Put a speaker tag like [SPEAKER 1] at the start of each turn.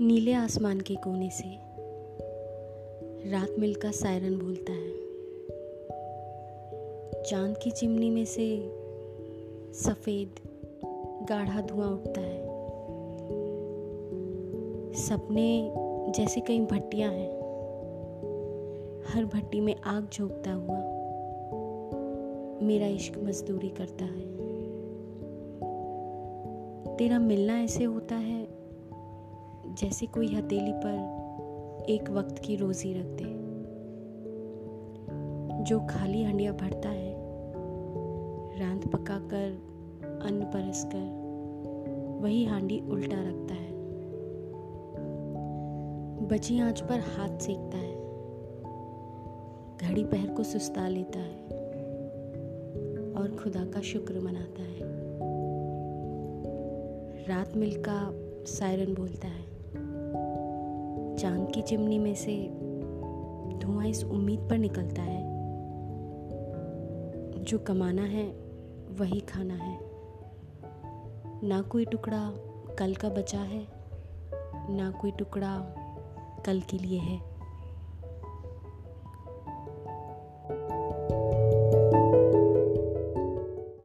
[SPEAKER 1] नीले आसमान के कोने से रात मिलकर सायरन बोलता है। चाँद की चिमनी में से सफ़ेद गाढ़ा धुआँ उठता है। सपने जैसे कई भट्टियाँ हैं। हर भट्टी में आग झोंकता हुआ मेरा इश्क मजदूरी करता है। तेरा मिलना ऐसे होता है जैसे कोई हथेली पर एक वक्त की रोजी रख दे जो खाली हंडिया भरता है रांध पकाकर, अन्न परस कर वही हांडी उल्टा रखता है। बची आँच पर हाथ सेकता है। घड़ी पहर को सुस्ता लेता है। और खुदा का शुक्र मनाता है। रात मिलका सायरन बोलता है। चाँद की चिमनी में से धुआँ इस उम्मीद पर निकलता है। जो कमाना है, वही खाना है। ना कोई टुकड़ा कल का बचा है, ना कोई टुकड़ा कल के लिए है।